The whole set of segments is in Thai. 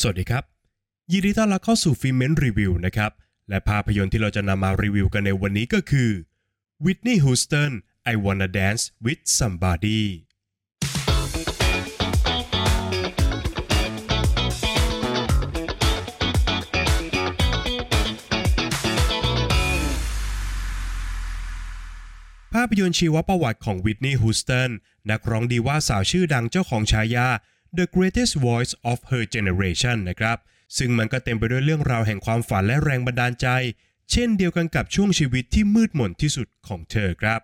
สวัสดีครับ ยินดีต้อนรับเข้าสู่ฟิเมนรีวิวนะครับ และภาพยนตร์ที่เราจะนำมารีวิวกันในวันนี้ก็คือ Whitney Houston I Wanna Dance with Somebody ภาพยนตร์ชีวประวัติของวิทนีย์ฮูสตันนักร้องดีว่าสาวชื่อดังเจ้าของฉายา The Greatest Voice of Her Generation นะครับ ซึ่งมันก็เต็มไปด้วยเรื่องราวแห่งความฝันและแรงบันดาลใจ เช่นเดียวกันกับช่วงชีวิตที่มืดมนที่สุดของเธอครับ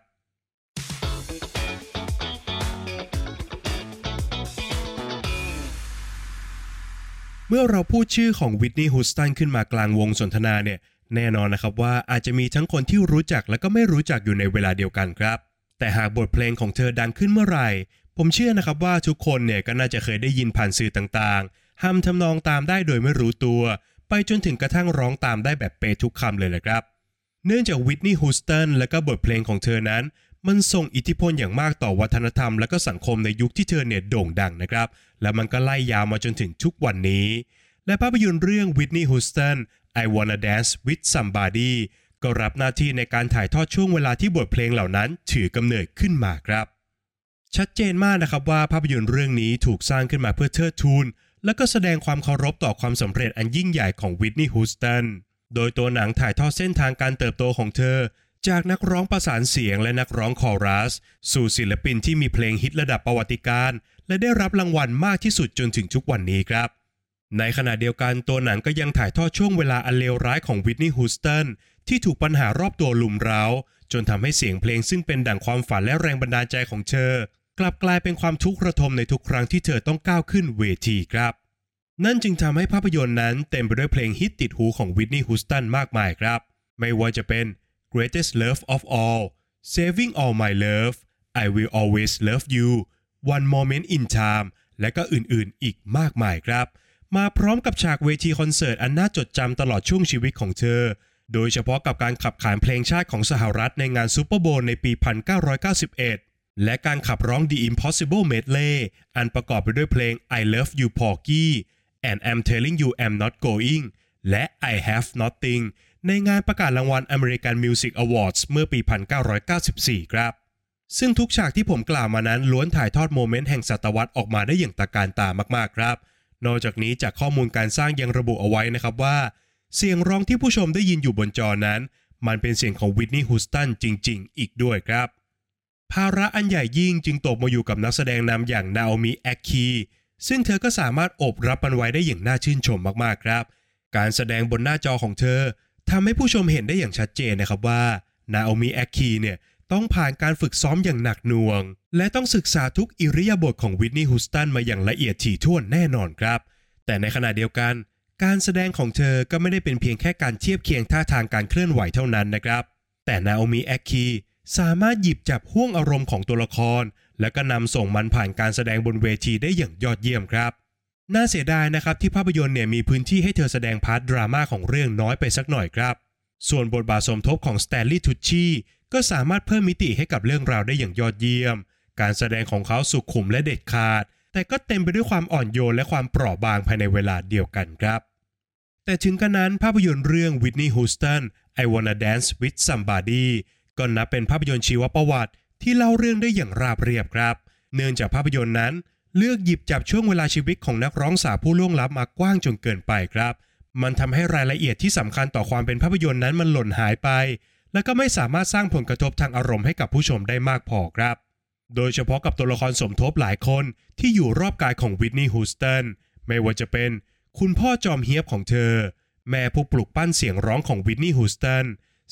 เมื่อเราพูดชื่อของวิทนีย์ฮูสตันขึ้นมากลางวงสนทนาเนี่ยแน่นอนนะครับว่าอาจจะมีทั้งคนที่รู้จักและก็ไม่รู้จักอยู่ในเวลาเดียวกันครับ แต่หากบทเพลงของเธอดังขึ้นเมื่อไหร่ ผมเชื่อนะครับว่าทุกคนเนี่ยก็น่าจะเคยได้ยินผ่านสื่อต่างๆห้ามทำนองตามได้โดยไม่รู้ตัว ไปจนถึงกระทั่งร้องตามได้แบบเป๊ะทุกคำเลยแหละครับ เนื่องจากวิทนีย์ฮูสตันและก็บทเพลงของเธอนั้น มันส่งอิทธิพลอย่างมากต่อวัฒนธรรม และก็สังคมในยุคที่เธอเนี่ยโด่งดังนะครับ และมันก็ไล่ยาวมาจนถึงทุกวันนี้ และภาพยนตร์เรื่อง Whitney Houston I Wanna Dance with Somebody ก็รับหน้าที่ในการถ่ายทอดช่วงเวลาที่บทเพลงเหล่านั้นถือกำเนิดขึ้นมาครับ ชัดเจนมากนะครับว่าภาพยนตร์เรื่องนี้ถูกสร้างขึ้นมาเพื่อเทิดทูน และก็แสดงความเคารพต่อความสำเร็จอันยิ่งใหญ่ของวิทนีย์ฮูสตัน โดยตัวหนังถ่ายทอดเส้นทางการเติบโตของเธอ จากนักร้องประสานเสียงและนักร้องคอรัส สู่ศิลปินที่มีเพลงฮิตระดับประวัติการ และได้รับรางวัลมากที่สุดจนถึงทุกวันนี้ครับ ในขณะเดียวกันตัวหนังก็ยังถ่ายทอดช่วงเวลาอันเลวร้ายของวิทนีย์ฮูสตันที่ถูกปัญหารอบตัวลุมเร้า จนทำให้เสียงเพลงซึ่งเป็นดั่งความฝันและแรงบันดาลใจของเธอ กลับกลายเป็นความทุกข์ระทมในทุกครั้งที่เธอต้องก้าวขึ้นเวทีครับ นั่นจึงทำให้ภาพยนตร์นั้นเต็มไปด้วยเพลงฮิตติดหูของวิทนีย์ฮูสตันมากมายครับ ไม่ว่าจะเป็น Greatest Love of All Saving All My Love I Will Always Love You One Moment in Time และก็อื่นๆ อีกมากมายครับ มาพร้อมกับฉากเวทีคอนเสิร์ตอันน่าจดจำตลอดช่วงชีวิตของเธอ โดยเฉพาะกับการขับขานเพลงชาติของสหรัฐในงานซูเปอร์โบว์ในปี 1991 และการขับร้อง The Impossible Medley อันประกอบไปด้วยเพลง I Love You Porky and I'm Telling You I'm Not Going และ I Have Nothing ในงานประกาศรางวัล American Music Awards เมื่อปี 1994 ครับ ซึ่งทุกฉากที่ผมกล่าวมานั้นล้วนถ่ายทอด moment แห่งศตวรรษออกมาได้อย่างตระการตามากๆครับ นอกจากนี้จากข้อมูลการสร้างยังระบุเอาไว้นะครับว่า เสียงร้องที่ผู้ชมได้ยินอยู่บนจอนั้น มันเป็นเสียงของวิทนีย์ฮูสตันจริง ๆ อีกด้วยครับ ภาระอันใหญ่ยิ่งจึงตกมาอยู่กับนักแสดงนำอย่างนาโอมิแอคคีซึ่งเธอก็สามารถอบรับมันไว้ได้อย่างน่าชื่นชมมากๆครับ การแสดงบนหน้าจอของเธอทำให้ผู้ชมเห็นได้อย่างชัดเจนนะครับว่านาโอมิแอคคีเนี่ยต้องผ่านการฝึกซ้อมอย่างหนักหน่วง และต้องศึกษาทุกอิริยาบถของวิทนีย์ฮูสตันมาอย่างละเอียดถี่ถ้วนแน่นอนครับ แต่ในขณะเดียวกัน การแสดงของเธอก็ไม่ได้เป็นเพียงแค่การเทียบเคียงท่าทางการเคลื่อนไหวเท่านั้นนะครับ แต่นาโอมิแอคคี สามารถหยิบจับห้วงอารมณ์ของตัวละคร และก็นำส่งมันผ่านการแสดงบนเวทีได้อย่างยอดเยี่ยมครับ น่าเสียดายนะครับที่ภาพยนตร์เนี่ยมีพื้นที่ให้เธอแสดง part ดราม่าของเรื่องน้อยไปสักหน่อยครับ ส่วนบทบาทสมทบของสแตนลีย์ทูชีก็สามารถเพิ่มมิติให้กับเรื่องราวได้อย่างยอดเยี่ยม การแสดงของเขาสุขุมและเด็ดขาด แต่ก็เต็มไปด้วยความอ่อนโยนและความเปราะบางภายในเวลาเดียวกันครับ แต่ถึงกระนั้นภาพยนตร์เรื่อง Whitney Houston I Wanna Dance with Somebody ก็นับเป็นภาพยนตร์ชีวประวัติที่เล่าเรื่องได้อย่างราบเรียบครับ เนื่องจากภาพยนตร์นั้น เลือกหยิบจับช่วงเวลาชีวิตของนักร้องสาวผู้ล่วงลับมากว้างจนเกินไปครับ มันทำให้รายละเอียดที่สำคัญต่อความเป็นภาพยนตร์นั้นมันหล่นหายไป และก็ไม่สามารถสร้างผลกระทบทางอารมณ์ให้กับผู้ชมได้มากพอครับ โดยเฉพาะกับตัวละครสมทบหลายคนที่อยู่รอบกายของวิทนีย์ฮูสตันไม่ว่าจะเป็น คุณพ่อจอมเฮียบของเธอ แม่ผู้ปลุกปั้นเสียงร้องของวิทนีย์ฮูสตัน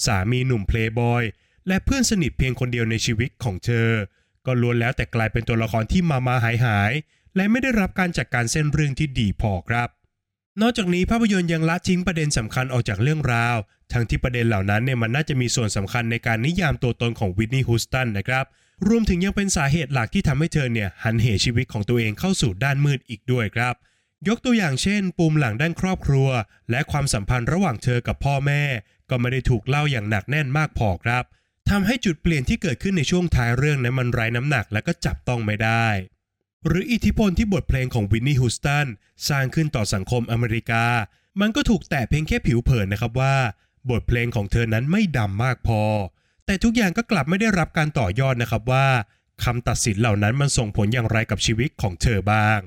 สามีหนุ่มเพลย์บอย และเพื่อนสนิทเพียงคนเดียวในชีวิตของเธอ ก็ล้วนแล้วแต่กลายเป็นตัวละครที่มามาหายหาย และไม่ได้รับการจัดการเส้นเรื่องที่ดีพอครับ นอกจากนี้ภาพยนตร์ยังละทิ้งประเด็นสำคัญออกจากเรื่องราว ทั้งที่ประเด็นเหล่านั้นเนี่ยมันน่าจะมีส่วนสำคัญในการนิยามตัวตนของวิทนีย์ฮูสตันนะครับ รวมถึงยังเป็นสาเหตุหลักที่ทำให้เธอเนี่ยหันเหชีวิตของตัวเองเข้าสู่ด้านมืดอีกด้วยครับยกตัวอย่างเช่นปุ่มหลังด้านครอบครัว และความสัมพันธ์ระหว่างเธอกับพ่อแม่ ก็ไม่ได้ถูกเล่าอย่างหนักแน่นมากพอครับ ทำให้จุดเปลี่ยนที่เกิดขึ้นในช่วงท้ายเรื่องนั้นมันไร้น้ำหนักและก็จับต้องไม่ได้ หรืออิทธิพลที่บทเพลงของวินนี่ฮูสตันสร้างขึ้นต่อสังคมอเมริกา มันก็ถูกแตะเพียงแค่ผิวเผินนะครับว่า บทเพลงของเธอนั้นไม่ดำมากพอ แต่ทุกอย่างก็กลับไม่ได้รับการต่อยอดนะครับว่าคำตัดสินเหล่านั้นมันส่งผลอย่างไรกับชีวิตของเธอบ้าง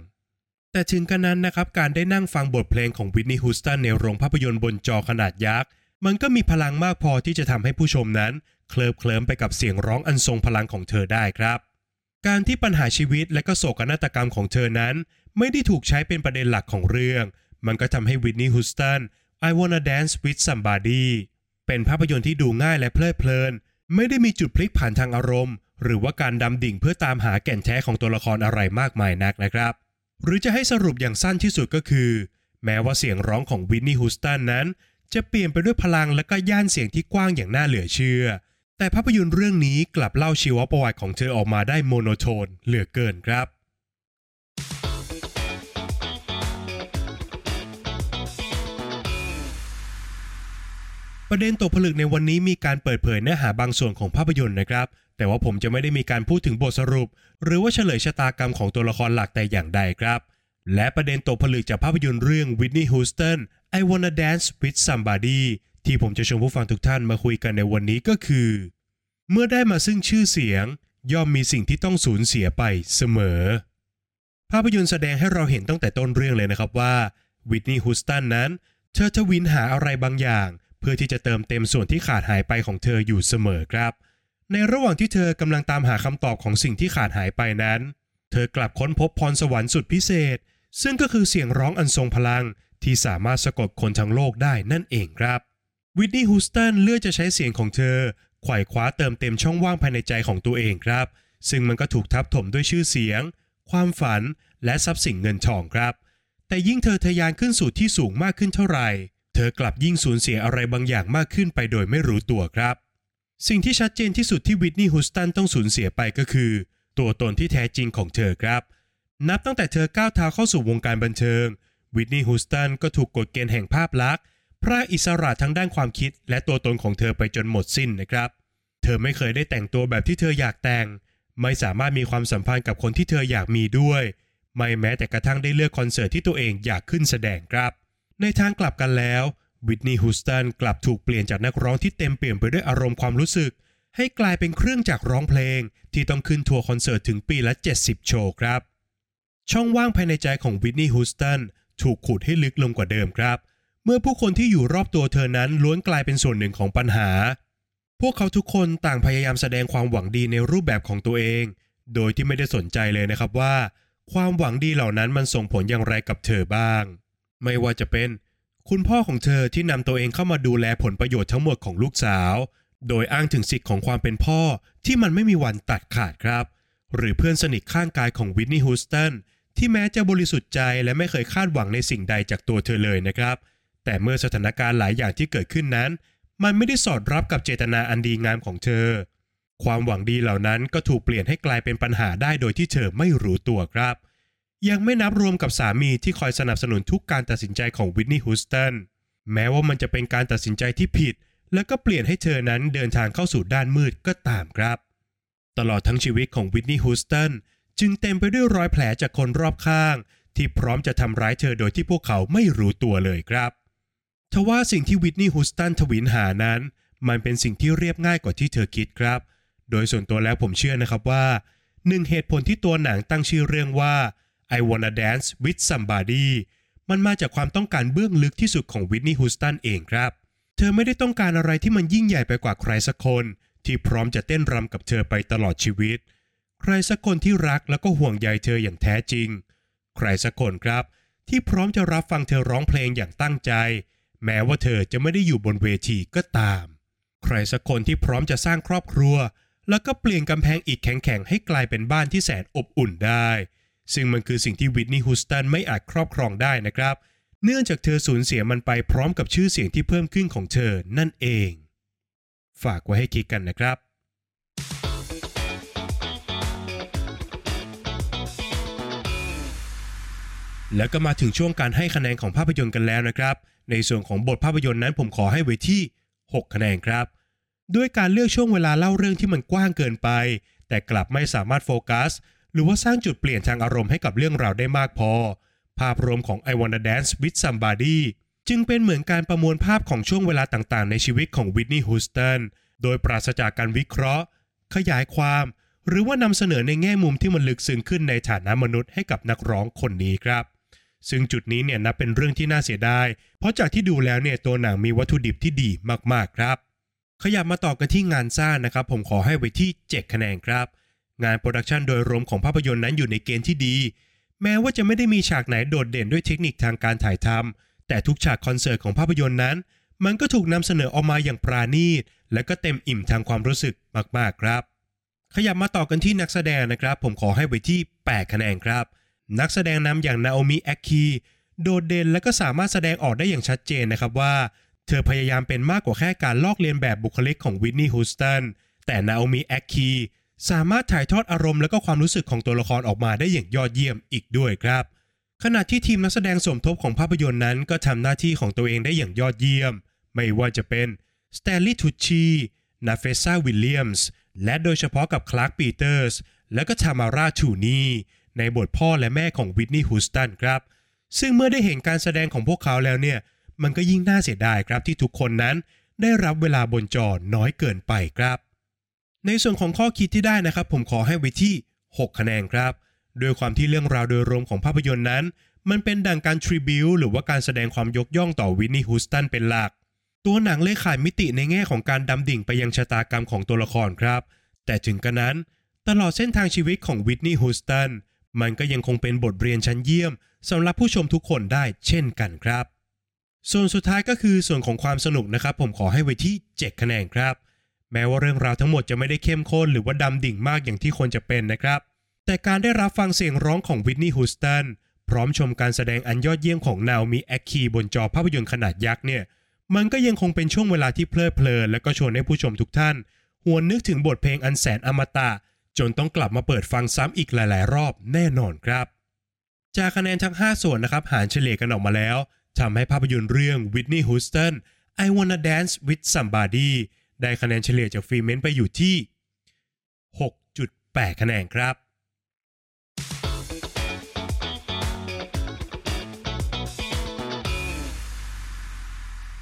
แต่ถึงกันนั้นนะครับการได้นั่งฟังบทเพลงของวินนี่ฮูสตันในโรงภาพยนตร์บนจอขนาดยักษ์ มันก็มีพลังมากพอที่จะทำให้ผู้ชมนั้น เคลิบเคลิ้มไปกับเสียงร้องอันทรงพลังของเธอได้ครับ การที่ปัญหาชีวิตและก็โศกนาฏกรรมของเธอนั้น ไม่ได้ถูกใช้เป็นประเด็นหลักของเรื่อง มันก็ทำให้วินนี่ฮูสตัน I Wanna Dance with Somebody เป็นภาพยนตร์ที่ดูง่ายและเพลิดเพลิน ไม่ได้มีจุดพลิกผันทางอารมณ์ หรือว่าการดำดิ่งเพื่อตามหาแก่นแท้ของตัวละครอะไรมากมายนักนะครับ หรือจะให้สรุปอย่างสั้นที่สุดก็คือ แม้ว่าเสียงร้องของวินนี่ฮูสตันนั้น จะเปลี่ยนไปด้วยพลังและก็ย่านเสียงที่กว้างอย่างน่าเหลือเชื่อ แต่ภาพยนตร์เรื่องนี้กลับเล่าชีวประวัติของเธอออกมาได้โมโนโทนเหลือเกินครับประเด็นตกผลึกในวันนี้มีการเปิดเผยเนื้อหาบางส่วนของภาพยนตร์นะครับ แต่ว่าผมจะไม่ได้มีการพูดถึงบทสรุป หรือว่าเฉลยชะตากรรมของตัวละครหลักแต่อย่างใดครับ และประเด็นตกผลึกจากภาพยนตร์เรื่อง Whitney Houston I Wanna Dance with Somebody ที่ผมจะชวนผู้ฟังทุกท่านมาคุยกันในวันนี้ก็คือ เมื่อได้มาซึ่งชื่อเสียง ย่อมมีสิ่งที่ต้องสูญเสียไปเสมอ ภาพยนตร์แสดงให้เราเห็นตั้งแต่ต้นเรื่องเลยนะครับว่าวิทนีย์ฮูสตันนั้น เธอทวินหาอะไรบางอย่าง เพื่อที่จะเติมเต็มส่วนที่ขาดหายไปของเธออยู่เสมอครับ ในระหว่างที่เธอกำลังตามหาคำตอบของสิ่งที่ขาดหายไปนั้น เธอกลับค้นพบพรสวรรค์สุดพิเศษ ซึ่งก็คือเสียงร้องอันทรงพลังที่สามารถสะกดคนทั้งโลกได้นั่นเองครับ วิทนีย์ฮูสตันเลือกจะใช้เสียงของเธอไขว่คว้าเติมเต็มช่องว่างภายในใจของตัวเองครับ ซึ่งมันก็ถูกทับถมด้วยชื่อเสียง ความฝัน และทรัพย์สินเงินทองครับ แต่ยิ่งเธอทะยานขึ้นสู่ที่สูงมากขึ้นเท่าไหร่ เธอกลับยิ่งสูญเสียอะไรบางอย่างมากขึ้นไปโดยไม่รู้ตัวครับ สิ่งที่ชัดเจนที่สุดที่วิทนีย์ฮูสตันต้องสูญเสียไปก็คือ ตัวตนที่แท้จริงของเธอครับ นับตั้งแต่เธอก้าวเท้าเข้าสู่วงการบันเทิงวิทนีย์ฮูสตันก็ถูกกฎเกณฑ์แห่งภาพลักษณ์ พระอิสระทั้งด้านความคิดและตัวตนของเธอไปจนหมดสิ้นนะครับ เธอไม่เคยได้แต่งตัวแบบที่เธออยากแต่ง ไม่สามารถมีความสัมพันธ์กับคนที่เธออยากมีด้วย ไม่แม้แต่กระทั่งได้เลือกคอนเสิร์ตที่ตัวเองอยากขึ้นแสดงครับ ในทางกลับกันแล้ววิทนีย์ฮูสตันกลับถูกเปลี่ยนจากนักร้องที่เต็มเปี่ยมไปด้วยอารมณ์ความรู้สึก ให้กลายเป็นเครื่องจักรร้องเพลง ที่ต้องขึ้นทัวร์คอนเสิร์ตถึงปีละ 70 โชว์ครับ ช่องว่างภายในใจของวิทนีย์ฮูสตันถูกขุดให้ลึกลงกว่าเดิมครับเเมื่อผู้คนที่อยู่รอบตัวเธอนั้นล้วนกลายเป็นส่วนหนึ่งของปัญหา พวกเขาทุกคนต่างพยายามแสดงความหวังดีในรูปแบบของตัวเอง โดยที่ไม่ได้สนใจเลยนะครับว่า ความหวังดีเหล่านั้นมันส่งผลอย่างไรกับเธอบ้าง ไม่ว่าจะเป็น คุณพ่อของเธอที่นำตัวเองเข้ามาดูแลผลประโยชน์ทั้งหมดของลูกสาว โดยอ้างถึงสิทธิ์ของความเป็นพ่อที่มันไม่มีวันตัดขาดครับ หรือเพื่อนสนิทข้างกายของวิทนีย์ฮูสตันที่แม้จะบริสุทธิ์ใจและไม่เคยคาดหวังในสิ่งใดจากตัวเธอเลยนะครับ แต่เมื่อสถานการณ์หลายอย่างที่เกิดขึ้นนั้น มันไม่ได้สอดรับกับเจตนาอันดีงามของเธอ ความหวังดีเหล่านั้นก็ถูกเปลี่ยนให้กลายเป็นปัญหาได้โดยที่เธอไม่รู้ตัวครับ ยังไม่นับรวมกับสามีที่คอยสนับสนุนทุกการตัดสินใจของวิทนีย์ฮูสตันแม้ว่ามันจะเป็นการตัดสินใจที่ผิด และก็เปลี่ยนให้เธอนั้นเดินทางเข้าสู่ด้านมืดก็ตามครับ ตลอดทั้งชีวิตของวิทนีย์ฮูสตันจึงเต็มไปด้วยรอยแผลจากคนรอบข้าง ที่พร้อมจะทำร้ายเธอโดยที่พวกเขาไม่รู้ตัวเลยครับ ทว่าสิ่งที่วิทนีย์ฮูสตันทวินหานั้น มันเป็นสิ่งที่เรียบง่ายกว่าที่เธอคิดครับ โดยส่วนตัวแล้วผมเชื่อนะครับว่าหนึ่งเหตุผลที่ตัวหนังตั้งชื่อเรื่องว่า I Wanna Dance with Somebody มันมาจากความต้องการเบื้องลึกที่สุดของวิทนีย์ฮูสตันเองครับ เธอไม่ได้ต้องการอะไรที่มันยิ่งใหญ่ไปกว่าใครสักคน ที่พร้อมจะเต้นรำกับเธอไปตลอดชีวิต ใครสักคนที่รักแล้วก็ห่วงใยเธออย่างแท้จริง ใครสักคนครับ ที่พร้อมจะรับฟังเธอร้องเพลงอย่างตั้งใจ แม้ว่าเธอจะไม่ได้อยู่บนเวทีก็ตาม ใครสักคนที่พร้อมจะสร้างครอบครัว แล้วก็เปลี่ยนกำแพงอิฐแข็งๆให้กลายเป็นบ้านที่แสนอบอุ่นได้ ซึ่งมันคือสิ่งที่วิทนีย์ฮูสตันไม่อาจครอบครองได้นะครับ เนื่องจากเธอสูญเสียมันไปพร้อมกับชื่อเสียงที่เพิ่มขึ้นของเธอนั่นเอง ฝากไว้ให้คิดกันนะครับ แล้วก็มาถึงช่วงการให้คะแนนของภาพยนตร์กันแล้วนะครับ ในส่วนของบทภาพยนตร์นั้นผมขอให้ไว้ที่ 6 คะแนนครับ ด้วยการเลือกช่วงเวลาเล่าเรื่องที่มันกว้างเกินไป แต่กลับไม่สามารถโฟกัส หรือว่าสร้างจุดเปลี่ยนทางอารมณ์ให้กับเรื่องราวได้มากพอ ภาพรวมของ I Wanna Dance with Somebody จึงเป็นเหมือนการประมวลภาพของช่วงเวลาต่างๆ ในชีวิตของวิทนีย์ฮูสตันโดยปราศจากการวิเคราะห์ ขยายความ หรือว่านำเสนอในแง่มุมที่มันลึกซึ้งขึ้นในฐานะมนุษย์ให้กับนักร้องคนนี้ครับ ซึ่งจุดนี้เนี่ยนับเป็นเรื่องที่น่าเสียดาย เพราะจากที่ดูแล้วเนี่ยตัวหนังมีวัตถุดิบที่ดีมากๆครับ ขยับมาต่อกันที่งานสร้างนะครับ ผมขอให้ไว้ที่ 7 คะแนนครับ งาน production โดยรวมของภาพยนตร์นั้นอยู่ในเกณฑ์ที่ดี แม้ว่าจะไม่ได้มีฉากไหนโดดเด่นด้วยเทคนิคทางการถ่ายทำแต่ทุกฉากคอนเสิร์ตของภาพยนตร์นั้น มันก็ถูกนำเสนอออกมาอย่างประณีต และก็เต็มอิ่มทางความรู้สึกมากๆครับ ขยับมาต่อกันที่นักแสดงนะครับ ผมขอให้ไว้ที่ 8 คะแนนครับ นักแสดงนำอย่างนาโอมิแอคคีโดดเด่นและก็สามารถแสดงออกได้อย่างชัดเจนนะครับว่า เธอพยายามเป็นมากกว่าแค่การลอกเลียนแบบบุคลิกของวิทนีย์ฮูสตันแต่นาโอมิแอคคีสามารถถ่ายทอดอารมณ์และก็ความรู้สึกของตัวละครออกมาได้อย่างยอดเยี่ยมอีกด้วยครับ ขณะที่ทีมนักแสดงสมทบของภาพยนตร์นั้น ก็ทำหน้าที่ของตัวเองได้อย่างยอดเยี่ยม ไม่ว่าจะเป็นสแตนลีย์ทูชีนาเฟซ่าวิลเลียมส์และโดยเฉพาะกับคลาร์กปีเตอร์สและก็ทามาราทูนี ในบทพ่อและแม่ของวิทนีย์ฮูสตันครับ ซึ่งเมื่อได้เห็นการแสดงของพวกเขาแล้วเนี่ย มันก็ยิ่งน่าเสียดายครับที่ทุกคนนั้นได้รับเวลาบนจอน้อยเกินไปครับ ในส่วนของข้อคิดที่ได้นะครับ ผมขอให้ไว้ที่ 6 คะแนนครับ ด้วยความที่เรื่องราวโดยรวมของภาพยนตร์นั้น มันเป็นดังการทริบิวหรือว่าการแสดงความยกย่องต่อวินนี่ฮูสตันเป็นหลัก ตัวหนังเลยขายมิติในแง่ของการดำดิ่งไปยังชะตากรรมของตัวละครครับ แต่ถึงกระนั้น ตลอดเส้นทางชีวิตของวิทนี่ฮูสตัน มันก็ยังคงเป็นบทเรียนชั้นเยี่ยมสำหรับผู้ชมทุกคนได้เช่นกันครับ ส่วนสุดท้ายก็คือส่วนของความสนุกนะครับ ผมขอให้ไว้ที่ 7 คะแนนครับ แม้ว่าเรื่องราวทั้งหมดจะไม่ได้เข้มข้นหรือว่าดำดิ่งมากอย่างที่ควรจะเป็นนะครับ แต่การได้รับฟังเสียงร้องของวิทนีย์ฮูสตันพร้อมชมการแสดงอันยอดเยี่ยมของนาโอมิแอคคีบนจอภาพยนตร์ขนาดยักษ์เนี่ยมันก็ยังคงเป็นช่วงเวลาที่เพลิดเพลิน และก็ชวนให้ผู้ชมทุกท่านหวนนึกถึงบทเพลงอันแสนอมตะ จนต้องกลับมาเปิดฟังซ้ำอีกหลาย ๆ รอบแน่นอนครับ จากคะแนนทั้ง 5 ส่วนนะครับ หารเฉลี่ยกันออกมาแล้วทำให้ภาพยนตร์เรื่อง Whitney Houston I Wanna Dance with Somebody ได้คะแนนเฉลี่ยจากฟรีเมนต์ไปอยู่ที่ 6.8 คะแนนครับ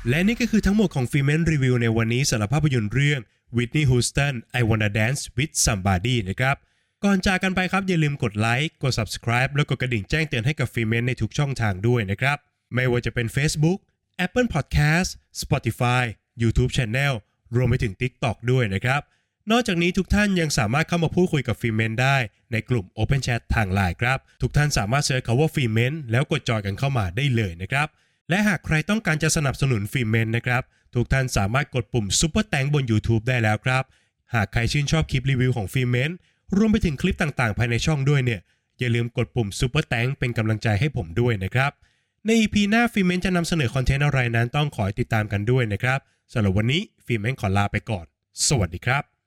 และนี่ก็คือทั้งหมดของฟิเมนรีวิวในวันนี้สำหรับภาพยนตร์เรื่อง Whitney Houston I Wanna Dance with Somebody นะครับ ก่อนจากกันไปครับอย่าลืมกดไลค์กด subscribe แล้วกดกระดิ่งแจ้งเตือนให้กับฟิเมนในทุกช่องทางด้วยนะครับ ไม่ว่าจะเป็น Facebook Apple Podcast Spotify YouTube Channel รวมไปถึง TikTok ด้วยนะครับ นอกจากนี้ทุกท่านยังสามารถเข้ามาพูดคุยกับฟิเมนได้ในกลุ่ม Open Chat ทางไลน์ครับ ทุกท่านสามารถ search คำว่าฟิเมนแล้วกดจอยกันเข้ามาได้เลยนะครับ และหากใครต้องการจะสนับสนุนฟิเมนนะครับ ทุกท่านสามารถกดปุ่มซ u เปอร์แตงบน YouTube ได้แล้วครับ หากใครชื่นชอบคลิปรีวิวของฟิเมนรวมไปถึงคลิปต่างๆ ภายในช่องด้วยเนี่ย อย่าลืมกดปุ่มซ u เปอร์แตงเป็นกำลังใจให้ผมด้วยนะครับ ใน EP หน้าฟิเมนจะนำเสนอ content อะไรนั้นต้องขอติดตามกันด้วยนะครับสำหรับวันนี้ฟิเมนขอลาไปก่อน สวัสดีครับ